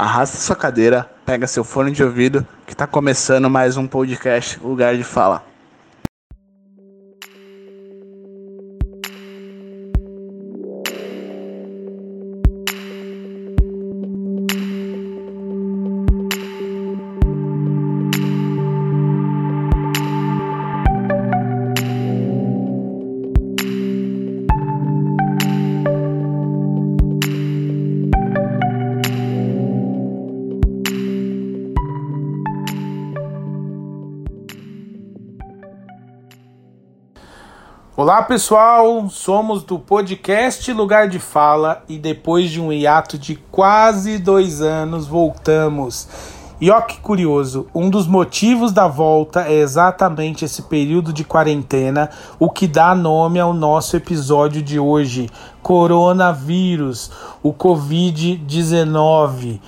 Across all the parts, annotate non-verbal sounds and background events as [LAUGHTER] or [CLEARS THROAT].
arrasta sua cadeira, pega seu fone de ouvido, que tá começando mais um podcast Lugar de Fala. Olá pessoal, somos do podcast Lugar de Fala e depois de um hiato de quase dois anos voltamos. E ó que curioso, um dos motivos da volta é exatamente esse período de quarentena, o que dá nome ao nosso episódio de hoje: Coronavírus, o Covid-19.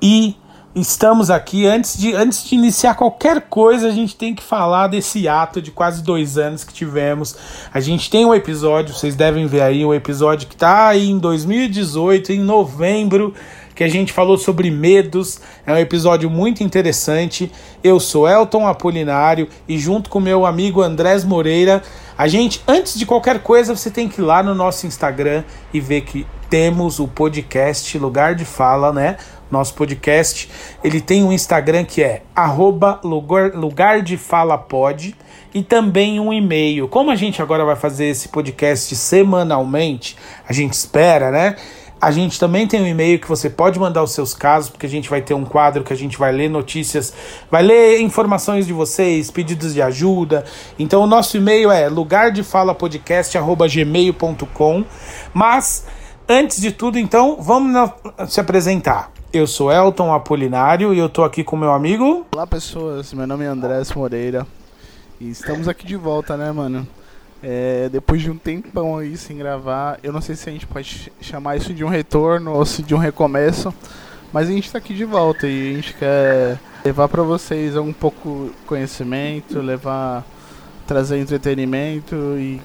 E estamos aqui. Antes de, antes de iniciar qualquer coisa, a gente tem que falar desse ato de quase dois anos que tivemos. A gente tem um episódio, vocês devem ver aí, um episódio que está aí em 2018, em novembro, que a gente falou sobre medos. É um episódio muito interessante. Eu sou Elton Apolinário e junto com meu amigo Andrés Moreira, a gente, antes de qualquer coisa, você tem que ir lá no nosso Instagram e ver que temos o podcast Lugar de Fala, né? Nosso podcast. Ele tem um Instagram que é arroba lugar, lugar de fala pod e também um e-mail. Como a gente agora vai fazer esse podcast semanalmente, a gente espera, né? A gente também tem um e-mail que você pode mandar os seus casos, porque a gente vai ter um quadro que a gente vai ler notícias, vai ler informações de vocês, pedidos de ajuda. Então o nosso e-mail é lugardefalapodcast@gmail.com. Mas antes de tudo, então, vamos se apresentar. Eu sou Elton Apolinário e eu tô aqui com meu amigo. Olá pessoas, meu nome é Andrés Moreira e estamos aqui de volta, né, mano? É, depois de um tempão aí sem gravar, eu não sei se a gente pode chamar isso de um retorno ou se de um recomeço, mas a gente tá aqui de volta e a gente quer levar para vocês um pouco conhecimento, levar trazer entretenimento e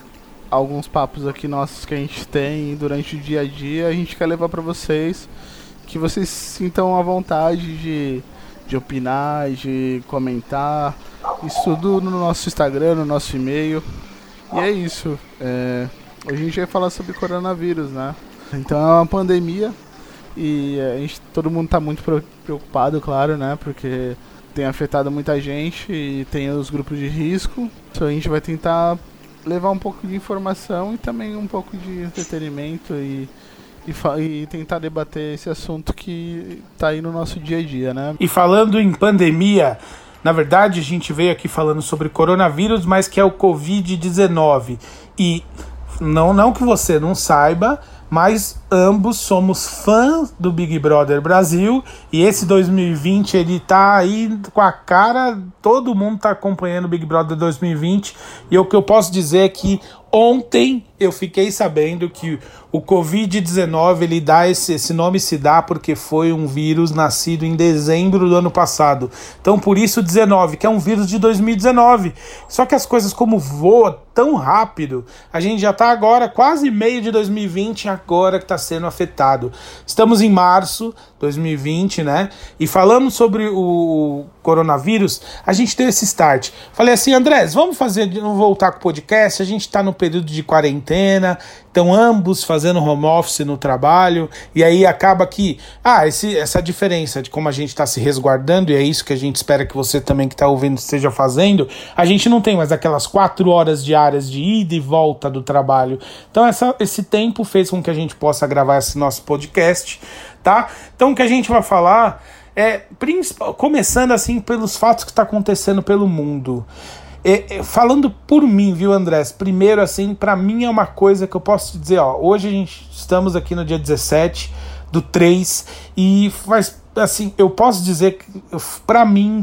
alguns papos aqui nossos que a gente tem durante o dia a dia, a gente quer levar para vocês que vocês sintam a vontade de, de opinar, de comentar, isso tudo no nosso Instagram, no nosso e-mail. E é isso. É, hoje a gente vai falar sobre coronavírus, né? Então é uma pandemia e a gente, todo mundo está muito preocupado, claro, né? Porque tem afetado muita gente e tem os grupos de risco. Então a gente vai tentar levar um pouco de informação e também um pouco de entretenimento e e, e, tentar debater esse assunto que está aí no nosso dia a dia, né? E falando em pandemia, na verdade a gente veio aqui falando sobre coronavírus, mas que é o Covid-19. E não, não que você não saiba, mas ambos somos fãs do Big Brother Brasil e esse 2020 ele tá aí com a cara, todo mundo tá acompanhando o Big Brother 2020 e o que eu posso dizer é que ontem eu fiquei sabendo que o Covid-19 ele dá esse, esse nome se dá porque foi um vírus nascido em dezembro do ano passado. Então por isso 19, que é um vírus de 2019. Só que as coisas como voam tão rápido, a gente já está agora quase meio de 2020, agora que está sendo afetado. Estamos em março 2020, né? E falando sobre o coronavírus, a gente deu esse start. Falei assim, Andrés, vamos fazer, vamos voltar com o podcast. A gente está no período de quarentena, então ambos fazendo home office no trabalho, e aí acaba que, ah, esse, essa diferença de como a gente está se resguardando, e é isso que a gente espera que você também que está ouvindo esteja fazendo, a gente não tem mais aquelas quatro horas diárias de ida e volta do trabalho. Então essa, esse tempo fez com que a gente possa gravar esse nosso podcast, tá? Então o que a gente vai falar é, começando assim pelos fatos que está acontecendo pelo mundo. É, é, falando por mim, viu, Andrés? Primeiro, assim, para mim é uma coisa que eu posso te dizer, ó. Hoje a gente estamos aqui no dia 17 do 3 e faz assim, eu posso dizer que para mim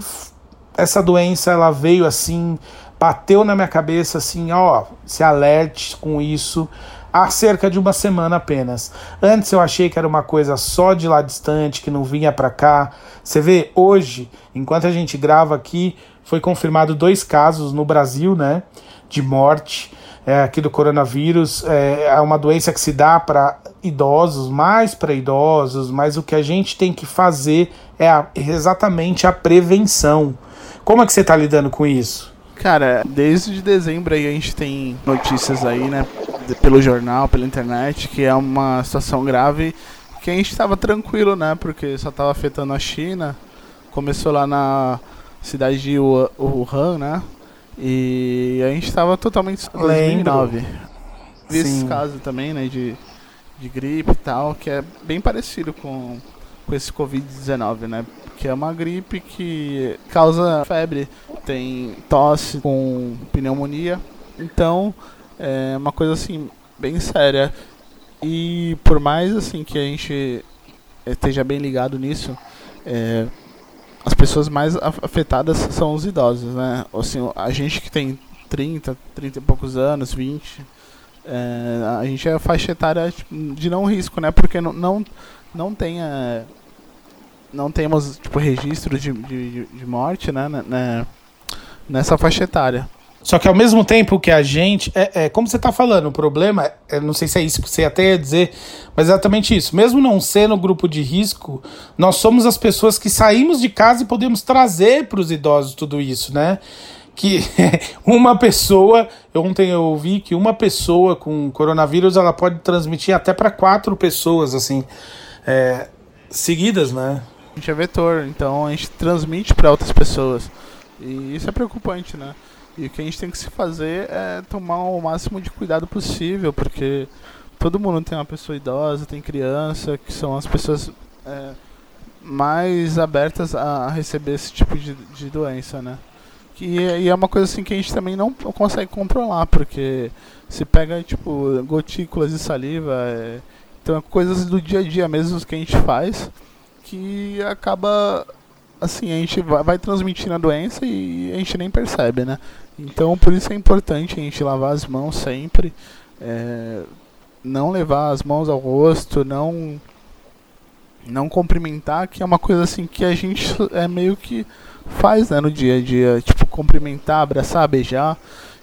essa doença ela veio assim, bateu na minha cabeça assim, ó, se alerte com isso há cerca de uma semana apenas. Antes eu achei que era uma coisa só de lá distante, que não vinha para cá. Você vê, hoje, enquanto a gente grava aqui, foi confirmado dois casos no Brasil, né, de morte. é, aqui do coronavírus. É, é uma doença que se dá para idosos, mais para idosos, mas o que a gente tem que fazer é a, exatamente a prevenção. Como é que você está lidando com isso? Cara, desde dezembro aí a gente tem notícias aí, né, pelo jornal, pela internet, que é uma situação grave que a gente estava tranquilo, né, porque só estava afetando a China. Começou lá na cidade de Wuhan, né, e a gente estava totalmente em 2009. Vi esses casos também, né, de, de gripe e tal, que é bem parecido com, com esse Covid-19, né, que é uma gripe que causa febre, tem tosse com pneumonia. Então, é uma coisa assim bem séria. E por mais assim que a gente esteja bem ligado nisso, é, as pessoas mais afetadas são os idosos, né? Assim, a gente que tem 30, 30 e poucos anos, 20, é, a gente é faixa etária tipo, de não risco, né? Porque não, não, não tem é, não temos tipo registro de, de, de morte, né, né, né, nessa faixa etária. Só que ao mesmo tempo que a gente. É, é como você está falando, o problema, é, não sei se é isso que você até ia dizer, mas é exatamente isso. Mesmo não sendo grupo de risco, nós somos as pessoas que saímos de casa e podemos trazer para os idosos tudo isso, né? Que [LAUGHS] uma pessoa. Ontem eu ouvi que uma pessoa com coronavírus ela pode transmitir até para quatro pessoas, assim, é, seguidas, né? A gente é vetor, então a gente transmite para outras pessoas. E isso é preocupante, né? E o que a gente tem que se fazer é tomar o máximo de cuidado possível, porque todo mundo tem uma pessoa idosa, tem criança, que são as pessoas é, mais abertas a receber esse tipo de, de doença, né? E, e, é uma coisa assim que a gente também não consegue controlar, porque se pega, tipo, gotículas de saliva, é, então é coisas do dia a dia mesmo que a gente faz, que acaba assim, a gente vai transmitindo a doença e a gente nem percebe, né? Então, por isso é importante a gente lavar as mãos sempre, é, não levar as mãos ao rosto, não não cumprimentar, que é uma coisa assim que a gente é meio que faz né, no dia a dia, tipo cumprimentar, abraçar, beijar.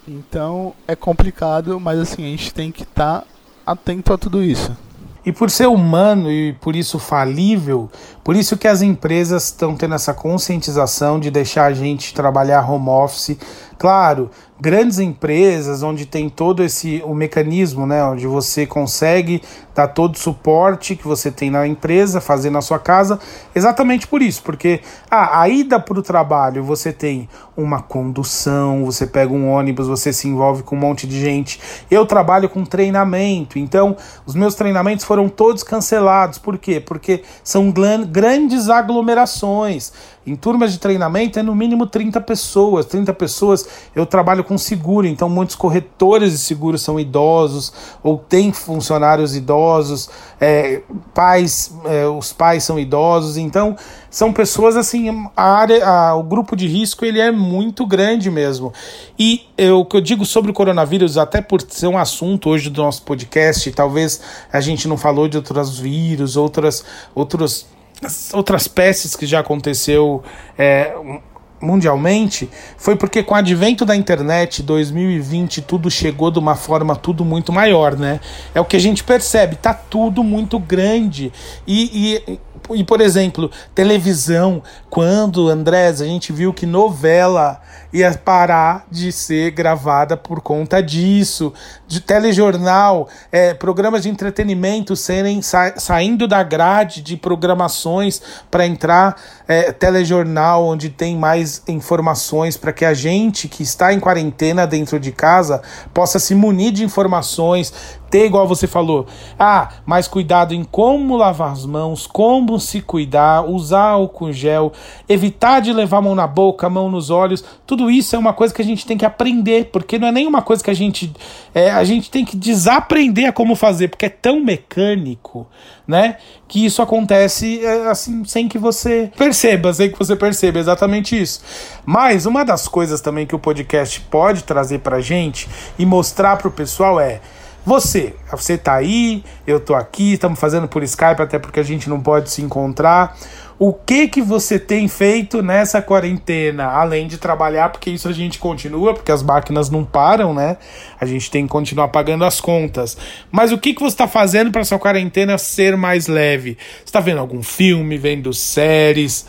Então é complicado, mas assim a gente tem que estar tá atento a tudo isso. E por ser humano e por isso falível, por isso que as empresas estão tendo essa conscientização de deixar a gente trabalhar home office. Claro, grandes empresas onde tem todo esse o mecanismo, né, onde você consegue dar todo o suporte que você tem na empresa, fazer na sua casa, exatamente por isso, porque ah, a ida para o trabalho você tem uma condução, você pega um ônibus, você se envolve com um monte de gente. Eu trabalho com treinamento, então os meus treinamentos foram todos cancelados. Por quê? Porque são grandes aglomerações. Em turmas de treinamento é no mínimo 30 pessoas. 30 pessoas eu trabalho com seguro, então muitos corretores de seguro são idosos ou têm funcionários idosos, é, pais, é, os pais são idosos, então são pessoas assim, a área, a, o grupo de risco ele é muito grande mesmo. E eu, o que eu digo sobre o coronavírus, até por ser um assunto hoje do nosso podcast, talvez a gente não falou de outros vírus, outras, outros outras peças que já aconteceu é, mundialmente foi porque com o advento da internet 2020 tudo chegou de uma forma tudo muito maior, né? É o que a gente percebe, tá tudo muito grande e, e e, por exemplo, televisão, quando, Andrés, a gente viu que novela ia parar de ser gravada por conta disso, de telejornal, é, programas de entretenimento serem sa saindo da grade de programações para entrar é, telejornal, onde tem mais informações para que a gente que está em quarentena dentro de casa possa se munir de informações, ter, igual você falou, ah, mais cuidado em como lavar as mãos, como se cuidar, usar álcool gel, evitar de levar a mão na boca, a mão nos olhos. Tudo isso é uma coisa que a gente tem que aprender, porque não é nenhuma coisa que a gente. É, a gente tem que desaprender a como fazer, porque é tão mecânico, né? Que isso acontece é, assim, sem que você perceba, sem que você perceba exatamente isso. Mas uma das coisas também que o podcast pode trazer pra gente e mostrar pro pessoal é você, você tá aí, eu tô aqui, estamos fazendo por Skype até porque a gente não pode se encontrar. o que que você tem feito nessa quarentena, além de trabalhar, porque isso a gente continua, porque as máquinas não param, né? A gente tem que continuar pagando as contas. Mas o que que você está fazendo para sua quarentena ser mais leve? Você está vendo algum filme, vendo séries?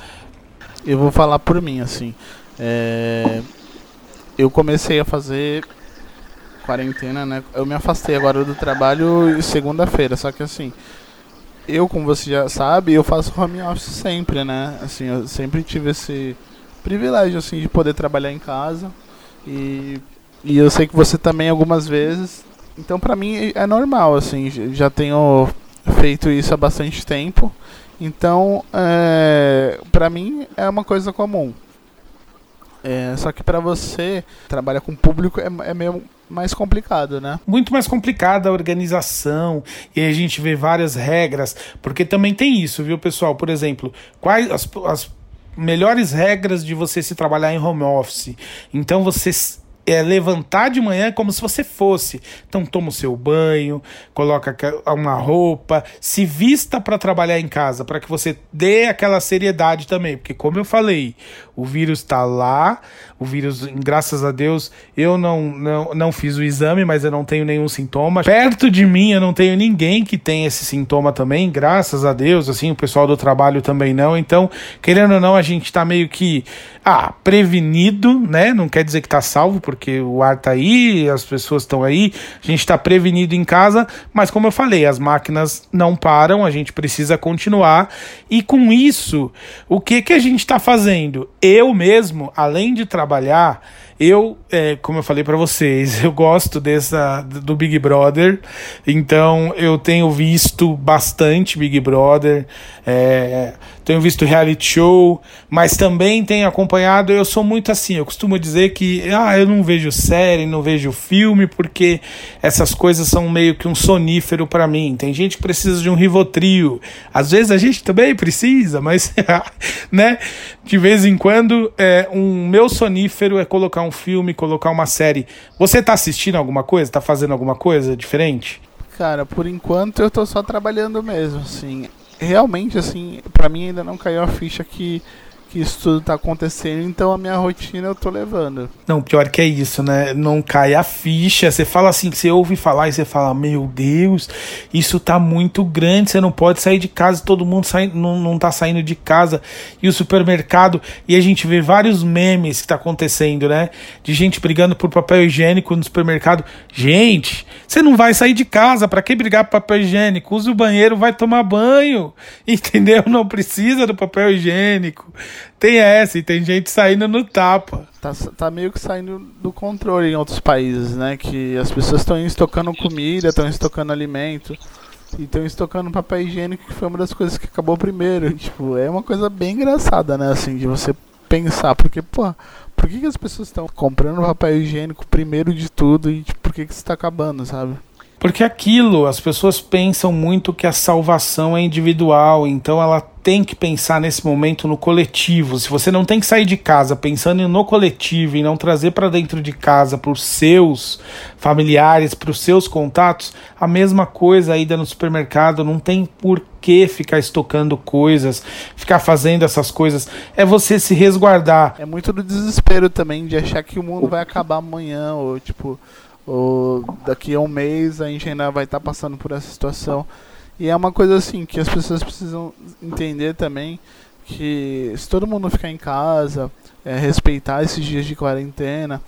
Eu vou falar por mim, assim. É... Eu comecei a fazer quarentena, né? Eu me afastei agora do trabalho segunda-feira, só que assim, eu, como você já sabe, eu faço home office sempre, né? Assim, eu sempre tive esse privilégio, assim, de poder trabalhar em casa. E, e eu sei que você também algumas vezes. Então, pra mim, é normal, assim, já tenho feito isso há bastante tempo. Então, é, pra mim, é uma coisa comum. É, só que para você trabalhar com público é, é meio mais complicado, né? Muito mais complicada a organização e a gente vê várias regras, porque também tem isso, viu, pessoal? Por exemplo, quais as, as melhores regras de você se trabalhar em home office? Então você é levantar de manhã como se você fosse. Então toma o seu banho, coloca uma roupa, se vista para trabalhar em casa, para que você dê aquela seriedade também, porque como eu falei, o vírus está lá, o vírus, graças a Deus, eu não, não, não fiz o exame, mas eu não tenho nenhum sintoma. Perto de mim eu não tenho ninguém que tem esse sintoma também, graças a Deus, assim, o pessoal do trabalho também não. Então, querendo ou não, a gente está meio que ah, prevenido, né? Não quer dizer que está salvo, porque o ar tá aí, as pessoas estão aí, a gente está prevenido em casa, mas como eu falei, as máquinas não param, a gente precisa continuar. E com isso, o que que a gente está fazendo? eu mesmo, além de trabalhar, eu, é, como eu falei para vocês, [LAUGHS] eu gosto dessa do Big Brother, então eu tenho visto bastante Big Brother, é, tenho visto reality show, mas também tenho acompanhado. Eu sou muito assim, eu costumo dizer que ah, eu não vejo série, não vejo filme, porque essas coisas são meio que um sonífero para mim. Tem gente que precisa de um Rivotril, às vezes a gente também precisa, mas [LAUGHS] né, de vez em quando, é, um meu sonífero é colocar um filme, colocar uma série. Você tá assistindo alguma coisa? Tá fazendo alguma coisa diferente? Cara, por enquanto eu tô só trabalhando mesmo, assim. Realmente, assim, para mim ainda não caiu a ficha que que isso tudo tá acontecendo, então a minha rotina eu tô levando. Não, pior que é isso, né? Não cai a ficha. Você fala assim, você ouve falar e você fala, meu Deus, isso tá muito grande, você não pode sair de casa, todo mundo sai, não, não tá saindo de casa. E o supermercado, e a gente vê vários memes que tá acontecendo, né? De gente brigando por papel higiênico no supermercado. Gente, você não vai sair de casa, para que brigar por papel higiênico? Usa o banheiro, vai tomar banho. [LAUGHS] Entendeu? Não precisa do papel higiênico. Tem essa, e tem gente saindo no tapa. Tá, tá meio que saindo do controle em outros países, né? Que as pessoas estão estocando comida, estão estocando alimento. E estão estocando papel higiênico, que foi uma das coisas que acabou primeiro. Tipo, é uma coisa bem engraçada, né? Assim, de você pensar. Porque, pô, por que, que as pessoas estão comprando papel higiênico primeiro de tudo e tipo, por que, que isso está acabando, sabe? Porque aquilo, as pessoas pensam muito que a salvação é individual, então ela tem que pensar nesse momento no coletivo. Se você não tem que sair de casa pensando no coletivo e não trazer para dentro de casa para os seus familiares, para os seus contatos, a mesma coisa aí no supermercado, não tem por que ficar estocando coisas, ficar fazendo essas coisas. É você se resguardar. É muito do desespero também de achar que o mundo vai acabar amanhã ou tipo ou daqui a um mês a gente ainda vai estar tá passando por essa situação. E é uma coisa assim que as pessoas precisam entender também que se todo mundo ficar em casa, é, respeitar esses dias de quarentena,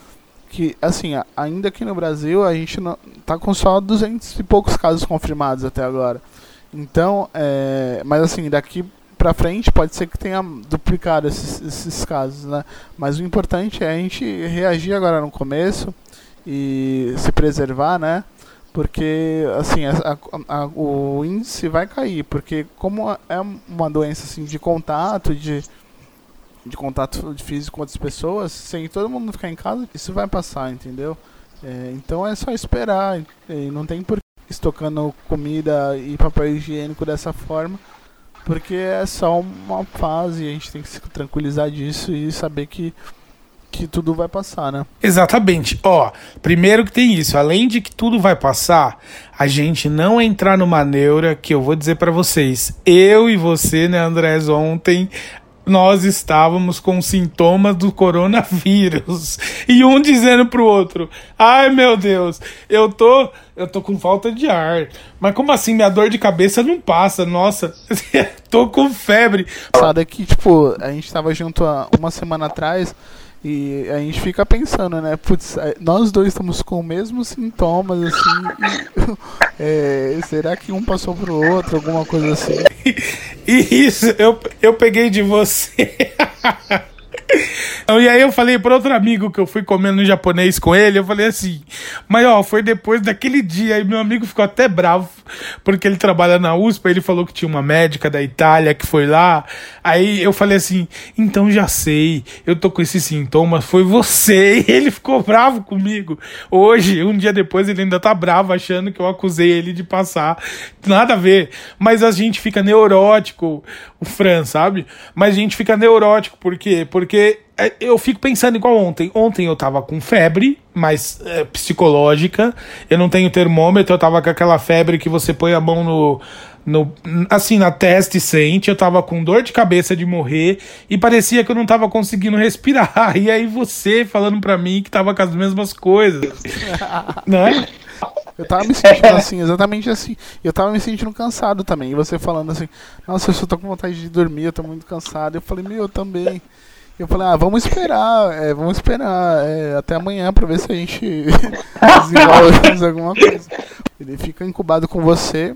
que assim, ainda aqui no Brasil a gente não tá com só 200 e poucos casos confirmados até agora. Então, é, mas assim, daqui para frente pode ser que tenha duplicado esses, esses casos, né? Mas o importante é a gente reagir agora no começo e se preservar, né? Porque assim a, a, o índice vai cair, porque como é uma doença assim de contato, de, de contato físico com outras pessoas, sem todo mundo ficar em casa, isso vai passar, entendeu? É, então é só esperar, e não tem por estocando comida e papel higiênico dessa forma, porque é só uma fase, a gente tem que se tranquilizar disso e saber que que tudo vai passar, né? Exatamente. Ó, primeiro que tem isso, além de que tudo vai passar, a gente não entrar numa neura que eu vou dizer para vocês. Eu e você, né, Andrés, ontem nós estávamos com sintomas do coronavírus. [LAUGHS] E um dizendo pro outro: "Ai, meu Deus, eu tô eu tô com falta de ar. Mas como assim? Minha dor de cabeça não passa. Nossa, [LAUGHS] tô com febre. Sabe que, tipo, a gente tava junto há uma semana atrás e a gente fica pensando, né? Putz, é, nós dois estamos com os mesmos sintomas, assim. E, [LAUGHS] é, será que um passou pro outro, alguma coisa assim? [LAUGHS] E isso, eu, eu peguei de você. [LAUGHS] E aí eu falei para outro amigo que eu fui comendo japonês com ele, eu falei assim, mas ó, foi depois daquele dia, aí meu amigo ficou até bravo, porque ele trabalha na USP, ele falou que tinha uma médica da Itália que foi lá, aí eu falei assim, então já sei, eu tô com esses sintomas, foi você, [LAUGHS] e ele ficou bravo comigo. Hoje, um dia depois, ele ainda tá bravo, achando que eu acusei ele de passar, nada a ver, mas a gente fica neurótico, o Fran, sabe? Mas a gente fica neurótico, por quê? Porque eu fico pensando igual ontem. Ontem eu tava com febre, mas é, psicológica. Eu não tenho termômetro, eu tava com aquela febre que você põe a mão no, no, assim, na testa e sente. Eu tava com dor de cabeça de morrer e parecia que eu não tava conseguindo respirar. [LAUGHS] E aí você falando pra mim que tava com as mesmas coisas. [LAUGHS] né? Eu tava me sentindo assim, exatamente assim. Eu tava me sentindo cansado também. E você falando assim, nossa, eu só tô com vontade de dormir, eu tô muito cansado. Eu falei, meu, eu também. Eu falei, ah, vamos esperar, é, vamos esperar é, até amanhã pra ver se a gente [LAUGHS] desenvolve alguma coisa. Ele fica incubado com você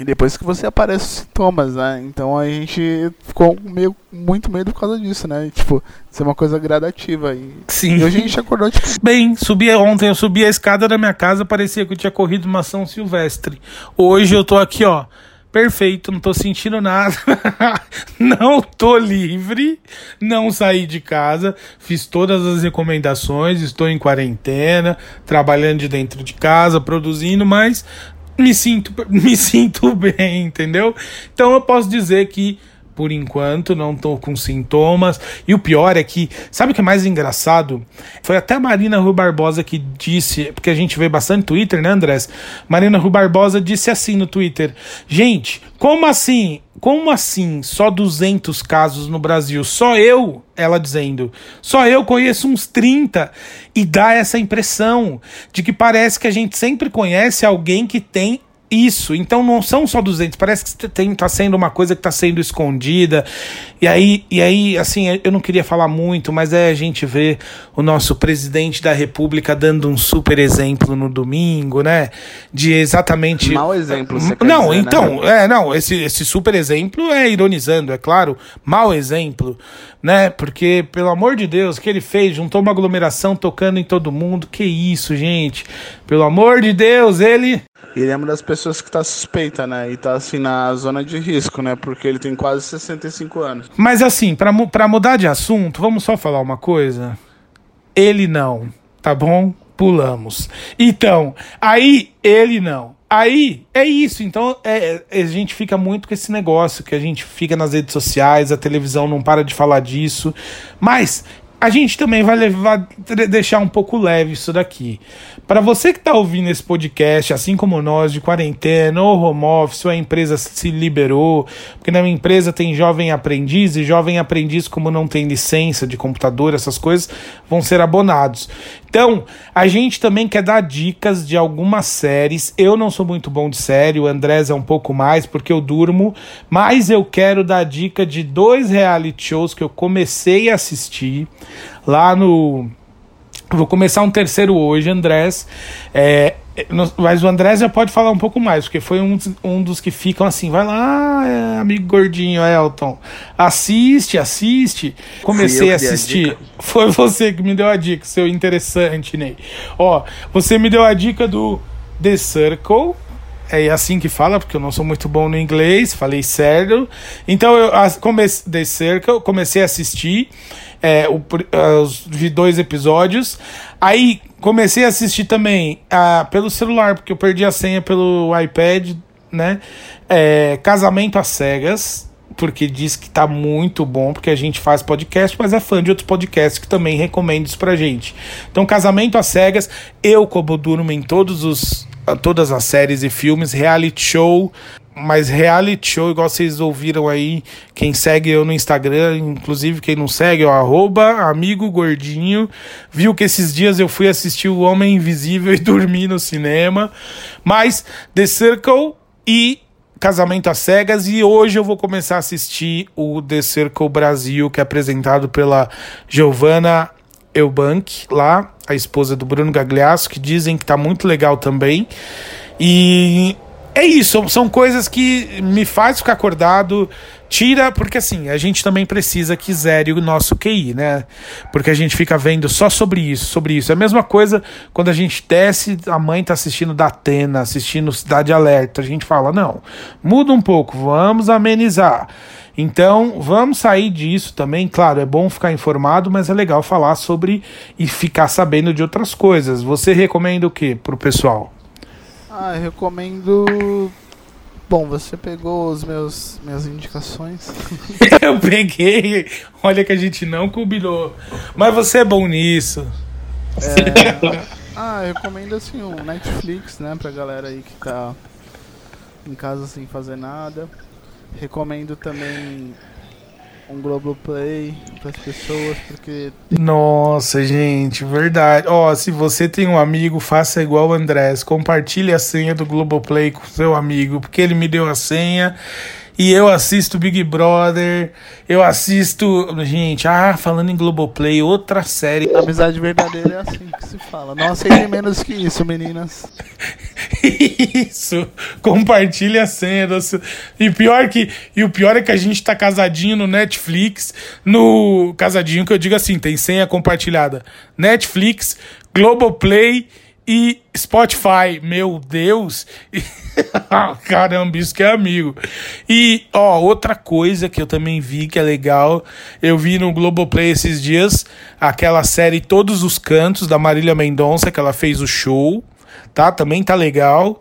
e depois que você aparece os sintomas, né? Então a gente ficou meio, muito medo por causa disso, né? Tipo, ser uma coisa gradativa. E, Sim. e hoje a gente acordou, tipo... Bem, subi ontem, eu subi a escada da minha casa, parecia que eu tinha corrido uma São Silvestre. Hoje eu tô aqui, ó perfeito, não tô sentindo nada, [LAUGHS] não tô livre, não saí de casa, fiz todas as recomendações, estou em quarentena, trabalhando de dentro de casa, produzindo, mas me sinto, [LAUGHS] me sinto bem, entendeu? Então eu posso dizer que por enquanto, não tô com sintomas. E o pior é que, sabe o que é mais engraçado? Foi até a Marina Rui Barbosa que disse, porque a gente vê bastante Twitter, né, Andrés? Marina Rui Barbosa disse assim no Twitter: Gente, como assim? Como assim? Só 200 casos no Brasil? Só eu, ela dizendo, só eu conheço uns 30 e dá essa impressão de que parece que a gente sempre conhece alguém que tem isso, então não são só 200, parece que tem, tá sendo uma coisa que tá sendo escondida. E aí, e aí, assim, eu não queria falar muito, mas é a gente ver o nosso presidente da República dando um super exemplo no domingo, né? De exatamente. Mau exemplo, você Não, dizer, então, né? é, não, esse, esse super exemplo é ironizando, é claro, mau exemplo, né? Porque, pelo amor de Deus, o que ele fez? Juntou uma aglomeração tocando em todo mundo. Que isso, gente? Pelo amor de Deus, ele. Ele é uma das pessoas que tá suspeita, né? E tá assim na zona de risco, né? Porque ele tem quase 65 anos. Mas assim, pra, mu- mudar de assunto, vamos só falar uma coisa? Ele não, tá bom? Pulamos. Então, aí ele não. Aí é isso. Então é, é- a gente fica muito com esse negócio que a gente fica nas redes sociais, a televisão não para de falar disso. Mas a gente também vai levar, deixar um pouco leve isso daqui. Para você que está ouvindo esse podcast, assim como nós, de quarentena ou home office, ou a empresa se liberou, porque na minha empresa tem jovem aprendiz, e jovem aprendiz, como não tem licença de computador, essas coisas, vão ser abonados. Então, a gente também quer dar dicas de algumas séries. Eu não sou muito bom de série, o Andrés é um pouco mais, porque eu durmo, mas eu quero dar dica de dois reality shows que eu comecei a assistir lá no. Vou começar um terceiro hoje, Andrés. É, mas o Andrés já pode falar um pouco mais, porque foi um, um dos que ficam assim, vai lá, é, amigo gordinho Elton, assiste, assiste. Comecei a a assistir. dica. [LAUGHS] Foi você que me deu a dica, seu interessante, Ney. Ó, você me deu a dica do The Circle. É assim que fala, porque eu não sou muito bom no inglês, falei sério. Então eu comecei The Circle, comecei a assistir. é, o ah, os, vi dois episódios. Aí comecei a assistir também ah, pelo celular, porque eu perdi a senha pelo iPad, né? É, Casamento às Cegas porque diz que tá muito bom, porque a gente faz podcast, mas é fã de outros podcasts que também recomendam isso pra gente. Então, Casamento às Cegas, eu como durmo em todos os todas as séries e filmes, reality show, mas reality show, igual vocês ouviram aí, quem segue eu no Instagram, inclusive quem não segue, é o arroba amigo gordinho, viu que esses dias eu fui assistir O Homem Invisível [LAUGHS] e dormi no cinema, mas The Circle e Casamento às Cegas e hoje eu vou começar a assistir o The Circle Brasil, que é apresentado pela Giovanna Eubank, lá, a esposa do Bruno Gagliasso, que dizem que tá muito legal também. E é isso, são coisas que me faz ficar acordado, tira, porque assim, a gente também precisa que zere o nosso QI, né? Porque a gente fica vendo só sobre isso, sobre isso. É a mesma coisa quando a gente desce, a mãe tá assistindo da Atena, assistindo Cidade Alerta, a gente fala, não, muda um pouco, vamos amenizar. Então, vamos sair disso também. Claro, é bom ficar informado, mas é legal falar sobre e ficar sabendo de outras coisas. Você recomenda o que pro pessoal? Ah, eu recomendo. Bom, você pegou os meus minhas indicações. [LAUGHS] eu peguei. Olha que a gente não combinou. Mas você é bom nisso. É... ah, eu recomendo assim um Netflix, né, pra galera aí que tá em casa sem fazer nada. Recomendo também um Globoplay para as pessoas, porque. Nossa, gente, verdade. Ó, oh, se você tem um amigo, faça igual o Andrés. Compartilhe a senha do Globoplay com seu amigo, porque ele me deu a senha e eu assisto Big Brother, eu assisto. Gente, ah, falando em Globoplay, outra série. A amizade verdadeira é assim que se fala. Não aceitem menos que isso, meninas. [LAUGHS] isso. Compartilhe a senha. E pior que. E o pior é que a gente tá casadinho no Netflix. No. Casadinho que eu digo assim, tem senha compartilhada. Netflix, Globoplay e Spotify, meu Deus. [LAUGHS] Caramba, isso que é amigo. E, ó, outra coisa que eu também vi que é legal, eu vi no Globoplay esses dias aquela série Todos os Cantos da Marília Mendonça, que ela fez o show, tá? Também tá legal.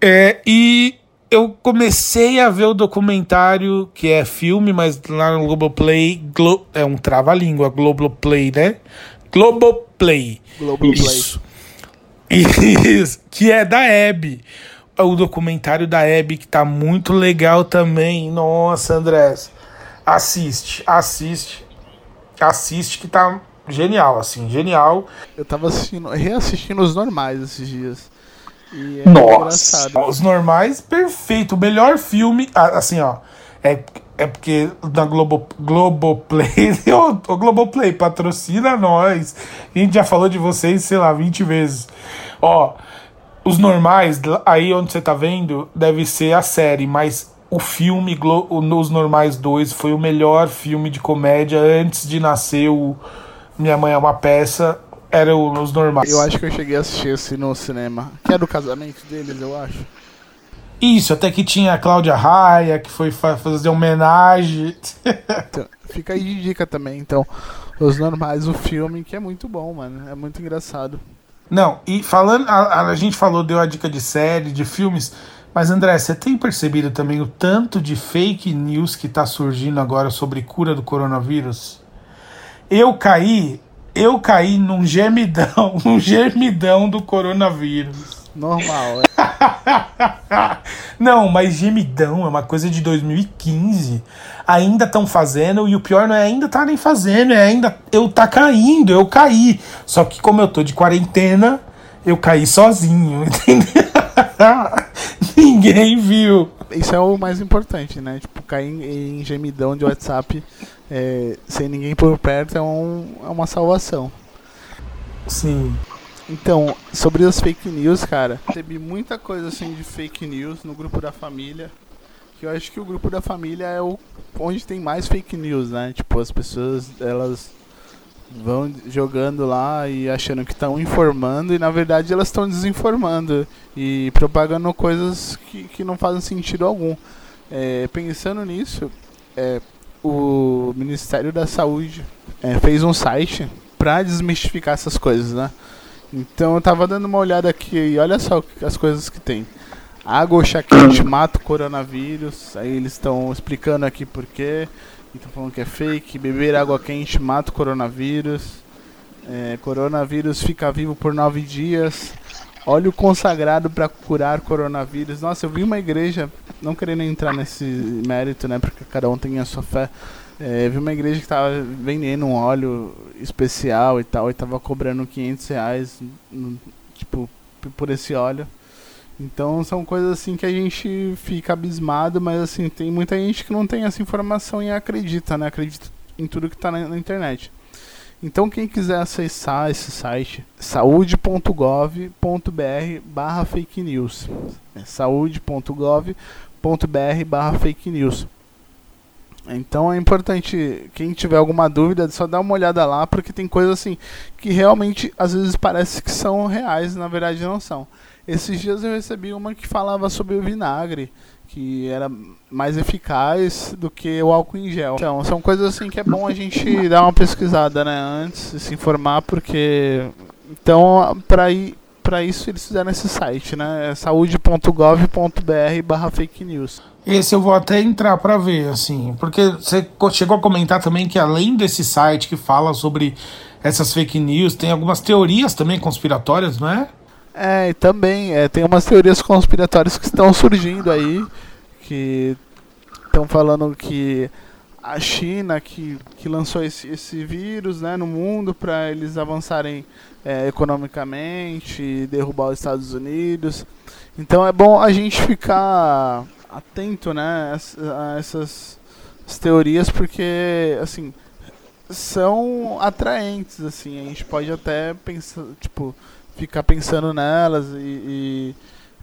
É, e eu comecei a ver o documentário, que é filme, mas lá no Globoplay, Glo é um trava-língua, Globoplay, né? Globoplay. Globoplay. Isso. Isso, que é da Hebe. O documentário da Hebe, que tá muito legal também. Nossa, Andrés. Assiste, assiste. Assiste que tá genial, assim, genial. Eu tava assistindo, reassistindo os normais esses dias. E é Nossa, engraçado. os normais, perfeito. O melhor filme, assim, ó. É, é porque da Globo, Globoplay, [LAUGHS] o, o Globoplay patrocina nós. A gente já falou de vocês, sei lá, 20 vezes. Ó, os normais, aí onde você tá vendo, deve ser a série, mas o filme Os Normais 2 foi o melhor filme de comédia antes de nascer o Minha Mãe é uma Peça. Era o Os Normais. Eu acho que eu cheguei a assistir esse no cinema. Que é do casamento deles, eu acho. Isso, até que tinha a Cláudia Raia, que foi fazer homenagem. [LAUGHS] então, fica aí de dica também, então. Os Normais, o filme, que é muito bom, mano. É muito engraçado. Não, e falando, a, a, gente falou, deu a dica de série, de filmes, mas André, você tem percebido também o tanto de fake news que está surgindo agora sobre cura do coronavírus? Eu caí, eu caí num gemidão, [LAUGHS] um gemidão do coronavírus. Normal. É. [LAUGHS] não, mas gemidão é uma coisa de 2015. Ainda estão fazendo e o pior não é ainda tá nem fazendo, é ainda eu tá caindo, eu caí. Só que como eu tô de quarentena, eu caí sozinho, [LAUGHS] entendeu? [LAUGHS] Ninguém viu. Isso é o mais importante, né? Tipo, cair em, em gemidão de WhatsApp é, sem ninguém por perto é, um, é uma salvação. Sim. Então, sobre as fake news, cara, teve muita coisa assim de fake news no grupo da família. Que eu acho que o grupo da família é o onde tem mais fake news, né? Tipo, as pessoas, elas vão jogando lá e achando que estão informando e na verdade elas estão desinformando e propagando coisas que, que não fazem sentido algum. É, pensando nisso, é, o Ministério da Saúde é, fez um site para desmistificar essas coisas, né? Então eu tava dando uma olhada aqui e olha só as coisas que tem. Água quente [CLEARS THROAT] mata o coronavírus. Aí eles estão explicando aqui por quê. Estão falando que é fake. Beber água quente mata o coronavírus. É, coronavírus fica vivo por nove dias. Óleo consagrado para curar coronavírus. Nossa, eu vi uma igreja, não querendo entrar nesse mérito, né? Porque cada um tem a sua fé. É, vi uma igreja que estava vendendo um óleo especial e tal, e tava cobrando 500 reais, tipo, por esse óleo. Então são coisas assim que a gente fica abismado, mas assim, tem muita gente que não tem essa informação e acredita, né? Acredita em tudo que está na, na, internet. Então quem quiser acessar esse site, saúde.gov.br barra fake news. É saúde.gov.br barra fake news. Então é importante, quem tiver alguma dúvida, só dar uma olhada lá, porque tem coisas assim que realmente às vezes parece que são reais, na verdade não são. Esses dias eu recebi uma que falava sobre o vinagre, que era mais eficaz do que o álcool em gel. Então, são coisas assim que é bom a gente [LAUGHS] dar uma pesquisada, né, antes, se informar, porque então para ir para isso eles fizeram esse site, né? É saúde.gov.br/barra fake news. Esse eu vou até entrar para ver, assim, porque você chegou a comentar também que além desse site que fala sobre essas fake news, tem algumas teorias também conspiratórias, não é? É, e também é, tem umas teorias conspiratórias que estão surgindo aí, que estão falando que a China que, que lançou esse, esse vírus né, no mundo para eles avançarem é, economicamente, derrubar os Estados Unidos. Então é bom a gente ficar atento né, a, essas teorias porque assim são atraentes assim a gente pode até pensar tipo ficar pensando nelas e,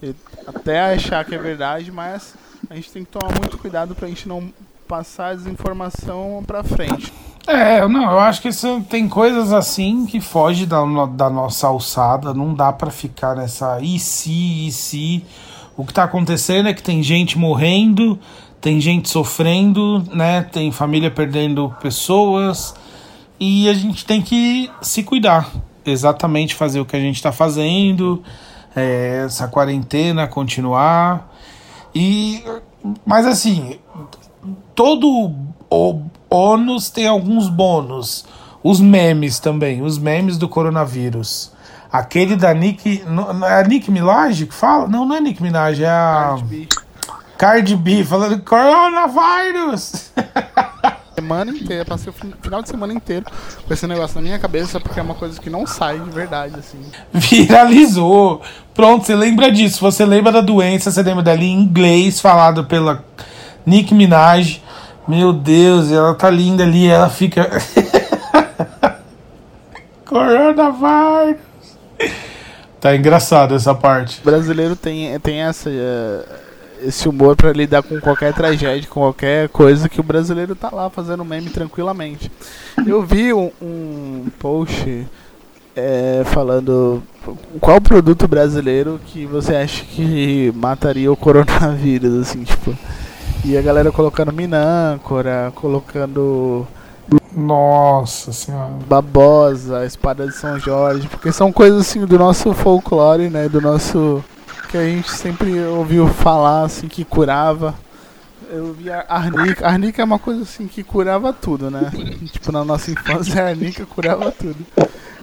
e, e, até achar que é verdade, mas a gente tem que tomar muito cuidado para a gente não passar a desinformação para frente. É, não, eu acho que isso, tem coisas assim que foge da, da nossa alçada, não dá para ficar nessa e se, e se. O que tá acontecendo é que tem gente morrendo, tem gente sofrendo, né? Tem família perdendo pessoas e a gente tem que se cuidar exatamente fazer o que a gente está fazendo, é, essa quarentena continuar. E, mas assim, todo o ônus tem alguns bônus. Os memes também, os memes do coronavírus. Aquele da Nick. É a Nick Minaj que fala? Não, não é Nick Minaj, é a. Cardi B, Cardi B falando coronavírus. [LAUGHS] semana inteira, passei o final de semana inteiro com esse negócio na minha cabeça, porque é uma coisa que não sai de verdade, assim. Viralizou. Pronto, você lembra disso. Você lembra da doença, você lembra dela em inglês, falado pela Nick Minaj. Meu Deus, ela tá linda ali, ela fica. [LAUGHS] Coronavírus. [LAUGHS] Tá engraçado essa parte. O brasileiro tem, tem essa. Uh esse humor para lidar com qualquer tragédia, com qualquer coisa que o brasileiro tá lá fazendo meme tranquilamente. Eu vi um, um post é, falando qual produto brasileiro que você acha que mataria o coronavírus, assim, tipo. E a galera colocando Minâncora, colocando. Nossa senhora. Babosa, Espada de São Jorge, porque são coisas assim do nosso folclore, né? Do nosso que a gente sempre ouviu falar assim que curava. Eu vi a arnica. Arnica é uma coisa assim que curava tudo, né? Tipo, na nossa infância a [LAUGHS] arnica curava tudo.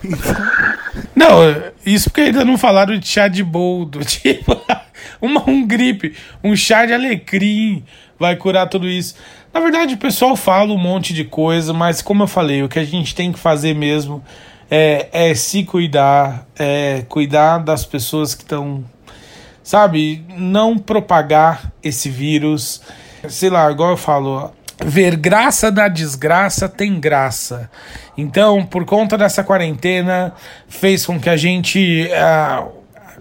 [LAUGHS] Não, isso porque ainda não falaram de chá de boldo. [LAUGHS] Tipo, uma, um gripe, um chá de alecrim vai curar tudo isso. Na verdade, o pessoal fala um monte de coisa, mas como eu falei, o que a gente tem que fazer mesmo é, é se cuidar, é cuidar das pessoas que estão sabe? Não propagar esse vírus. Sei lá, igual eu falo, ver graça da desgraça tem graça. Então, por conta dessa quarentena, fez com que a gente, ah,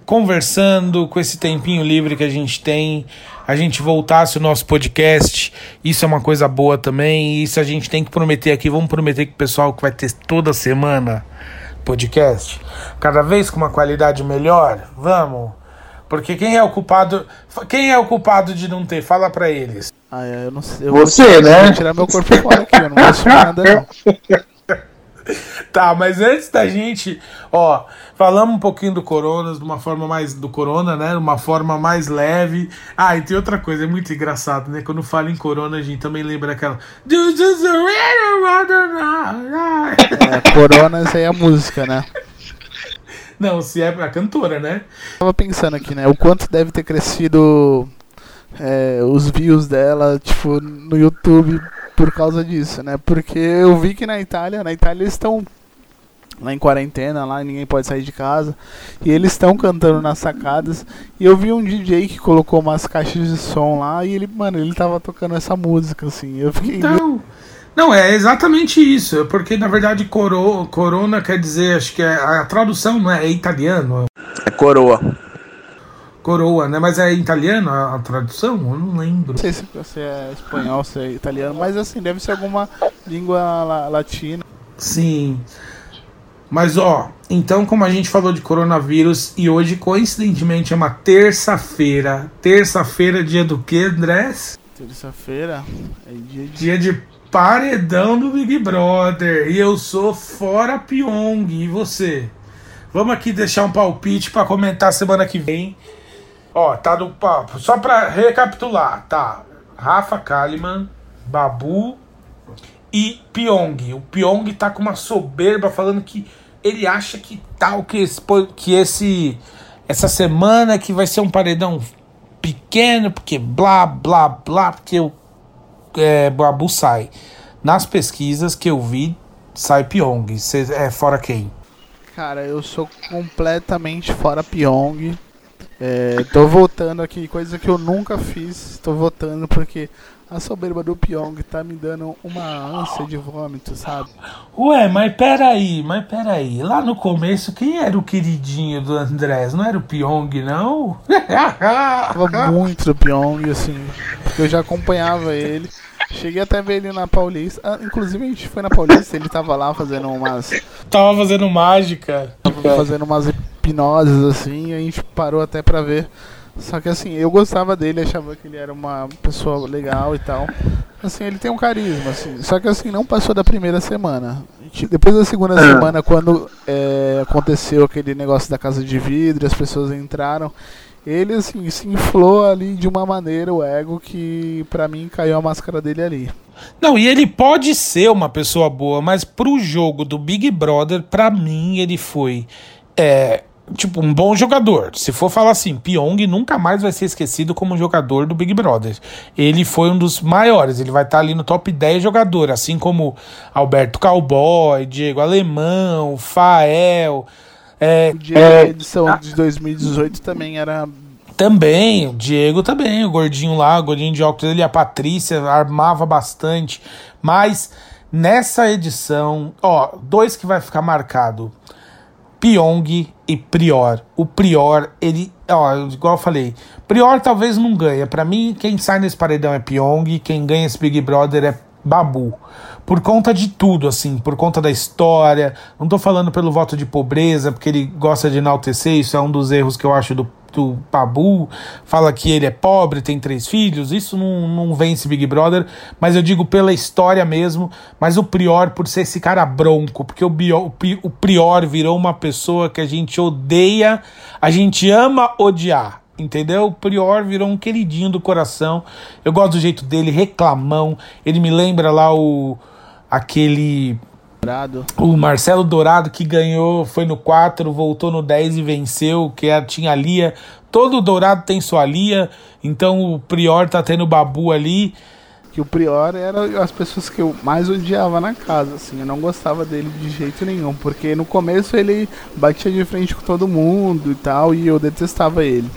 conversando com esse tempinho livre que a gente tem, a gente voltasse o nosso podcast. Isso é uma coisa boa também. Isso a gente tem que prometer aqui. Vamos prometer que o pessoal que vai ter toda semana podcast, cada vez com uma qualidade melhor. Vamos. Porque quem é o culpado? Quem é o culpado de não ter? Fala para eles. Ah, eu não sei. Eu Você, vou, né? Vou tirar meu corpo fora aqui, eu não vou nada não. [LAUGHS] [LAUGHS] Tá, mas antes da gente, ó, falamos um pouquinho do Corona, de uma forma mais do Corona, né? De uma forma mais leve. Ah, e tem outra coisa, é muito engraçado, né? Quando fala em Corona, a gente também lembra aquela. É, corona, essa aí é a música, né? Não, se é a cantora, né? Tava pensando aqui, né? O quanto deve ter crescido é, os views dela, tipo, no YouTube por causa disso, né? Porque eu vi que na Itália, na Itália eles estão lá em quarentena, lá ninguém pode sair de casa, e eles estão cantando nas sacadas. E eu vi um DJ que colocou umas caixas de som lá e ele, mano, ele tava tocando essa música assim. Eu fiquei Então, não, é exatamente isso, porque na verdade coro, corona quer dizer, acho que é, a tradução não é, é italiano, É coroa. Coroa, né? Mas é italiano a, a tradução? Eu não lembro. Não sei se se é espanhol, se é italiano, mas assim, deve ser alguma língua la- latina. Sim. Mas ó, então como a gente falou de coronavírus e hoje coincidentemente é uma terça-feira. Terça-feira, dia do que, Andrés? Terça-feira é dia de. Dia de paredão do Big Brother. E eu sou fora Pyong. E você? Vamos aqui deixar um palpite pra comentar semana que vem. Ó, tá no papo. Só pra recapitular, tá? Rafa Kalimann, Babu e Pyong. O Pyong tá com uma soberba falando que ele acha que tal que esse, que esse essa semana que vai ser um paredão pequeno, porque blá blá blá, porque o é, Babu sai. Nas pesquisas que eu vi, sai Pyong. Cê, é fora quem? Cara, eu sou completamente fora Pyong. É, tô votando aqui, coisa que eu nunca fiz. Tô votando porque a soberba do Pyong tá me dando uma ânsia de vômito, sabe? Ué, mas peraí, mas peraí. Lá no começo, quem era o queridinho do Andrés? Não era o Pyong, não? [LAUGHS] Tava muito do Pyong, assim, porque eu já acompanhava ele. Cheguei até ver ele na Paulista. Ah, inclusive a gente foi na Paulista, ele tava lá fazendo umas. Tava fazendo mágica. fazendo umas hipnoses assim, e a gente parou até pra ver. Só que assim, eu gostava dele, achava que ele era uma pessoa legal e tal. Assim, ele tem um carisma, assim. Só que assim, não passou da primeira semana. Gente- Depois da segunda semana, quando é, aconteceu aquele negócio da casa de vidro, as pessoas entraram, ele assim, se inflou ali de uma maneira o ego que pra mim caiu a máscara dele ali. Não, e ele pode ser uma pessoa boa, mas pro jogo do Big Brother, pra mim, ele foi. É, tipo, um bom jogador. Se for falar assim, Pyong nunca mais vai ser esquecido como jogador do Big Brother. Ele foi um dos maiores, ele vai estar ali no top 10 jogador, assim como Alberto Cowboy, Diego Alemão, Fael. É, O dia da edição de 2018 também era também, o Diego também, o gordinho lá, o gordinho de óculos, ele, a Patrícia armava bastante. Mas nessa edição, ó, dois que vai ficar marcado: Pyong e Prior. O Prior, ele, ó, igual eu falei, Prior talvez não ganha. Pra mim, quem sai nesse paredão é Pyong, quem ganha esse Big Brother é Babu. Por conta de tudo, assim, por conta da história. Não tô falando pelo voto de pobreza, porque ele gosta de enaltecer, isso é um dos erros que eu acho do, do Babu. Fala que ele é pobre, tem três filhos, isso não, não vence Big Brother, mas eu digo pela história mesmo. Mas o Prior, por ser esse cara bronco, porque o, Bio, o Pri- o Prior virou uma pessoa que a gente odeia, a gente ama odiar. Entendeu? O Prior virou um queridinho do coração. Eu gosto do jeito dele, reclamão. Ele me lembra lá o. aquele. Dourado. O Marcelo Dourado que ganhou, foi no 4, voltou no 10 e venceu, que era- tinha a Lia. Todo Dourado tem sua Lia, então o Prior tá tendo Babu ali. Que o Prior era as pessoas que eu mais odiava na casa, assim, eu não gostava dele de jeito nenhum, porque no começo ele batia de frente com todo mundo e tal, e eu detestava ele.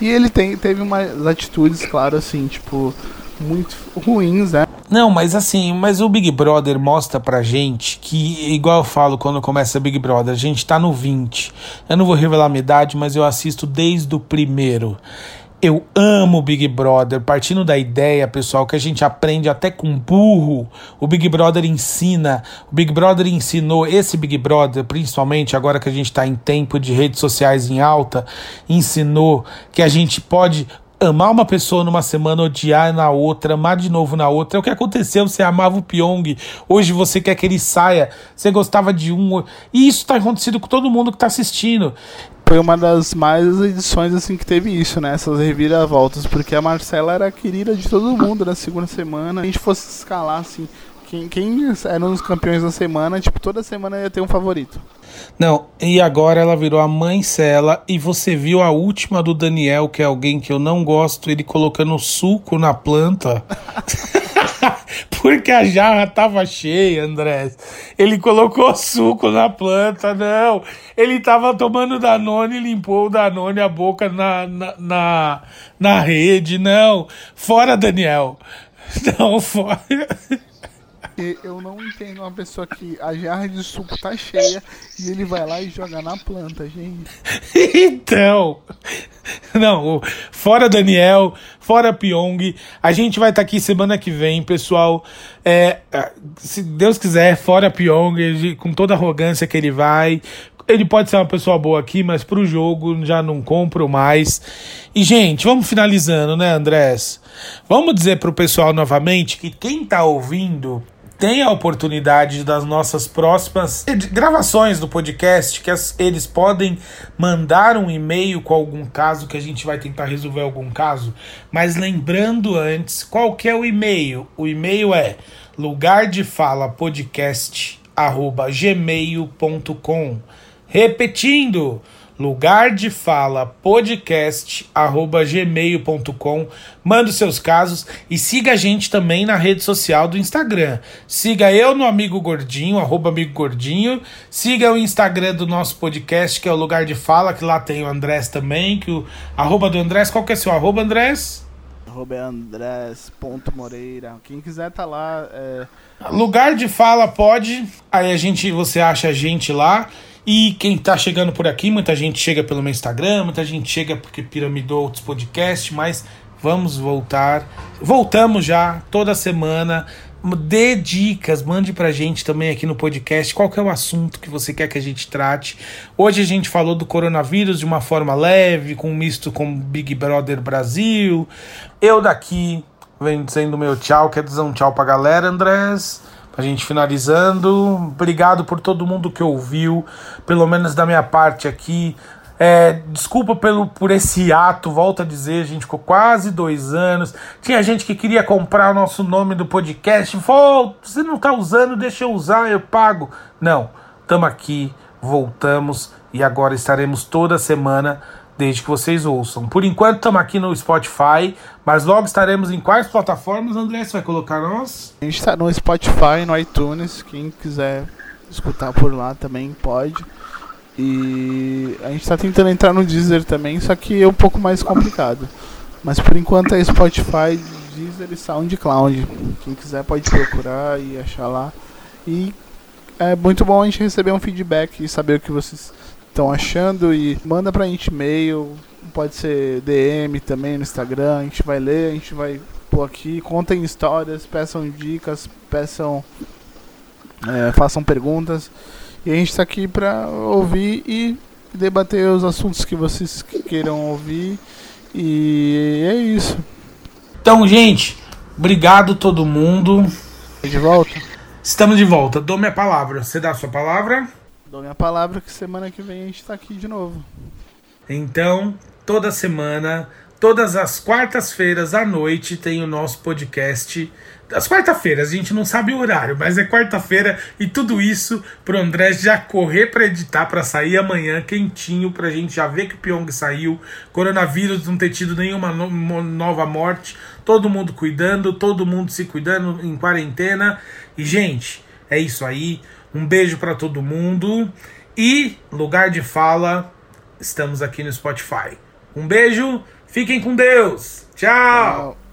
E ele tem, teve umas atitudes, claro, assim, tipo, muito ruins, né? Não, mas assim, mas o Big Brother mostra pra gente que, igual eu falo quando começa Big Brother, a gente tá no 20. Eu não vou revelar minha idade, mas eu assisto desde o primeiro. Eu amo o Big Brother, partindo da ideia, pessoal, que a gente aprende até com burro. O Big Brother ensina, o Big Brother ensinou, esse Big Brother, principalmente agora que a gente está em tempo de redes sociais em alta, ensinou que a gente pode amar uma pessoa numa semana, odiar na outra, amar de novo na outra. É o que aconteceu, você amava o Pyong, hoje você quer que ele saia, você gostava de um. E isso tá acontecendo com todo mundo que tá assistindo. Foi uma das mais edições assim que teve isso, né? Essas reviravoltas, porque a Marcela era querida de todo mundo na segunda semana. Se a gente fosse escalar assim, quem, quem eram os campeões da semana, tipo, toda semana ia ter um favorito. Não, e agora ela virou a mãe Cela e você viu a última do Daniel, que é alguém que eu não gosto, ele colocando suco na planta. [LAUGHS] Porque a jarra tava cheia, André. Ele colocou suco na planta, não. Ele tava tomando Danone e limpou o Danone a boca na, na, na, na rede, não. Fora, Daniel. [LAUGHS] Não, fora. Porque eu não entendo uma pessoa que a jarra de suco tá cheia e ele vai lá e joga na planta, gente. [LAUGHS] então. Não, fora Daniel, fora Pyong. A gente vai estar tá aqui semana que vem, pessoal. É, se Deus quiser, fora Pyong, com toda a arrogância que ele vai, ele pode ser uma pessoa boa aqui, mas pro jogo já não compro mais. E, gente, vamos finalizando, né, Andrés? Vamos dizer pro pessoal novamente que quem tá ouvindo tem a oportunidade das nossas próximas gravações do podcast, que as, eles podem mandar um e-mail com algum caso que a gente vai tentar resolver algum caso. Mas lembrando antes, qual que é o e-mail? O e-mail é lugar de fala podcast gmail.com. Repetindo, lugar de fala podcast arroba gmail.com manda os seus casos e siga a gente também na rede social do Instagram. Siga eu no Amigo Gordinho arroba Amigo Gordinho. Siga o Instagram do nosso podcast que é o lugar de fala que lá tem o Andrés também que o arroba do Andrés qual que é seu arroba Andrés? arroba é Andrés ponto Moreira. Quem quiser tá lá é... lugar de fala pode aí a gente você acha a gente lá e quem tá chegando por aqui, muita gente chega pelo meu Instagram, muita gente chega porque piramidou outros podcasts, mas vamos voltar. Voltamos já toda semana. Dê dicas, mande pra gente também aqui no podcast qual é o assunto que você quer que a gente trate. Hoje a gente falou do coronavírus de uma forma leve, com um misto com Big Brother Brasil. Eu daqui venho dizendo meu tchau, quer dizer um tchau pra galera, Andrés? A gente finalizando. Obrigado por todo mundo que ouviu, pelo menos da minha parte aqui. É, desculpa pelo, por esse ato, volto a dizer, a gente ficou quase dois anos. Tinha gente que queria comprar o nosso nome do podcast. Falou, você não está usando, deixa eu usar, eu pago. Não, estamos aqui, voltamos e agora estaremos toda semana desde que vocês ouçam. Por enquanto estamos aqui no Spotify, mas logo estaremos em quais plataformas, André? Você vai colocar nós? A gente está no Spotify, no iTunes, quem quiser escutar por lá também pode. E a gente está tentando entrar no Deezer também, só que é um pouco mais complicado. Mas por enquanto é Spotify, Deezer e SoundCloud. Quem quiser pode procurar e achar lá. E é muito bom a gente receber um feedback e saber o que vocês estão achando e manda pra gente e-mail, pode ser DM também no Instagram, a gente vai ler, a gente vai pôr aqui, contem histórias, peçam dicas, peçam é, façam perguntas e a gente está aqui para ouvir e debater os assuntos que vocês queiram ouvir e é isso. Então, gente, obrigado todo mundo. De volta. Estamos de volta. Dou minha palavra. Você dá a sua palavra? Dou minha palavra que semana que vem a gente tá aqui de novo. Então, toda semana, todas as quartas-feiras à noite tem o nosso podcast. As quarta-feiras, a gente não sabe o horário, mas é quarta-feira e tudo isso pro André já correr para editar para sair amanhã quentinho pra gente já ver que o Pyong saiu, coronavírus não ter tido nenhuma no nova morte, todo mundo cuidando, todo mundo se cuidando em quarentena. E gente, é isso aí. Um beijo para todo mundo e lugar de fala, estamos aqui no Spotify. Um beijo, fiquem com Deus. Tchau. Tchau.